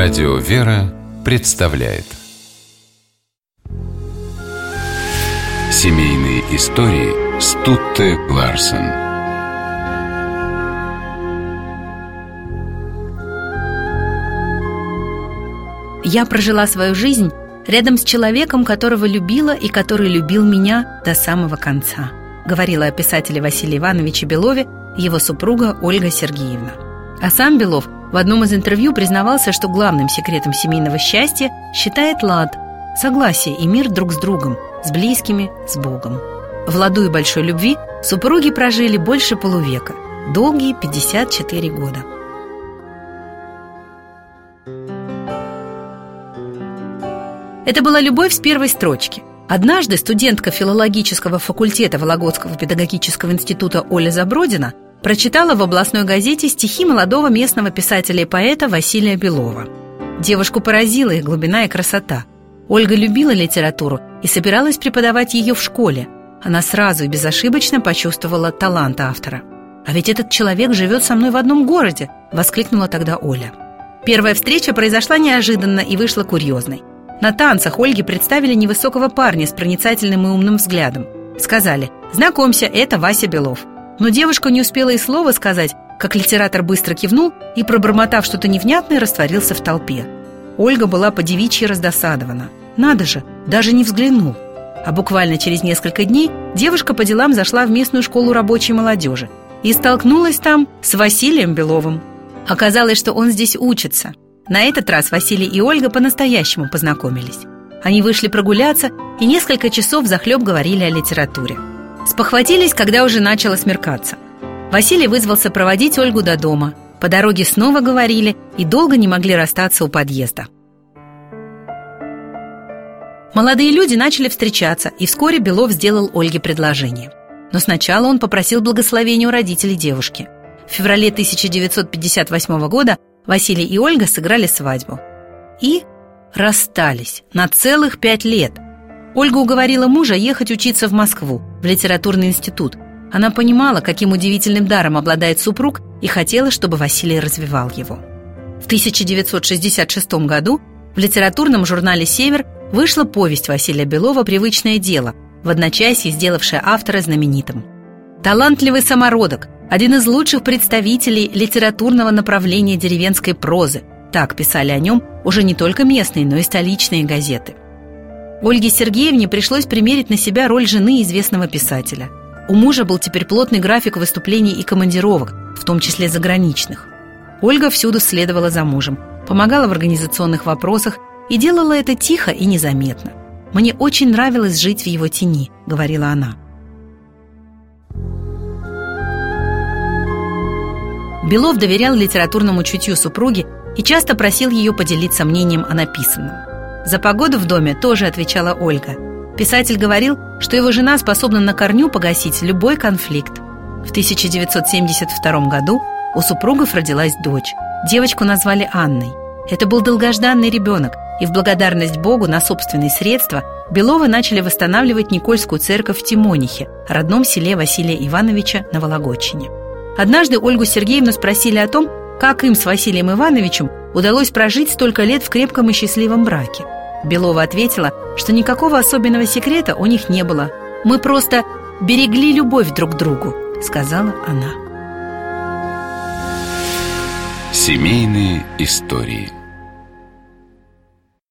Радио «Вера» представляет Семейные истории Стутте Ларсен Я прожила свою жизнь рядом с человеком, которого любила и который любил меня до самого конца, говорила о писателе Василии Ивановиче Белове его супруга Ольга Сергеевна. А сам Белов в одном из интервью признавался, что главным секретом семейного счастья считает лад, согласие и мир друг с другом, с близкими, с Богом. В ладу и большой любви супруги прожили больше полувека, долгие 54 года. Это была любовь с первой строчки. Однажды студентка филологического факультета Вологодского педагогического института Оля Забродина прочитала в областной газете стихи молодого местного писателя и поэта Василия Белова. Девушку поразила их глубина и красота. Ольга любила литературу и собиралась преподавать ее в школе. Она сразу и безошибочно почувствовала талант автора. «А ведь этот человек живет со мной в одном городе!» – воскликнула тогда Оля. Первая встреча произошла неожиданно и вышла курьезной. На танцах Ольге представили невысокого парня с проницательным и умным взглядом. Сказали «Знакомься, это Вася Белов». Но девушка не успела и слова сказать, как литератор быстро кивнул и, пробормотав что-то невнятное, растворился в толпе. Ольга была по девичьи раздосадована. Надо же, даже не взглянул. А буквально через несколько дней девушка по делам зашла в местную школу рабочей молодежи и столкнулась там с Василием Беловым. Оказалось, что он здесь учится. На этот раз Василий и Ольга по-настоящему познакомились. Они вышли прогуляться и несколько часов захлеб говорили о литературе. Спохватились, когда уже начало смеркаться. Василий вызвался проводить Ольгу до дома. По дороге снова говорили и долго не могли расстаться у подъезда. Молодые люди начали встречаться, и вскоре Белов сделал Ольге предложение. Но сначала он попросил благословения у родителей девушки. В феврале 1958 года Василий и Ольга сыграли свадьбу. И расстались на целых пять лет – Ольга уговорила мужа ехать учиться в Москву, в литературный институт. Она понимала, каким удивительным даром обладает супруг и хотела, чтобы Василий развивал его. В 1966 году в литературном журнале «Север» вышла повесть Василия Белова «Привычное дело», в одночасье сделавшая автора знаменитым. Талантливый самородок, один из лучших представителей литературного направления деревенской прозы. Так писали о нем уже не только местные, но и столичные газеты – Ольге Сергеевне пришлось примерить на себя роль жены известного писателя. У мужа был теперь плотный график выступлений и командировок, в том числе заграничных. Ольга всюду следовала за мужем, помогала в организационных вопросах и делала это тихо и незаметно. «Мне очень нравилось жить в его тени», — говорила она. Белов доверял литературному чутью супруги и часто просил ее поделиться мнением о написанном. За погоду в доме тоже отвечала Ольга. Писатель говорил, что его жена способна на корню погасить любой конфликт. В 1972 году у супругов родилась дочь. Девочку назвали Анной. Это был долгожданный ребенок, и в благодарность Богу на собственные средства Беловы начали восстанавливать Никольскую церковь в Тимонихе, родном селе Василия Ивановича на Вологодчине. Однажды Ольгу Сергеевну спросили о том, как им с Василием Ивановичем удалось прожить столько лет в крепком и счастливом браке. Белова ответила, что никакого особенного секрета у них не было. «Мы просто берегли любовь друг к другу», — сказала она. Семейные истории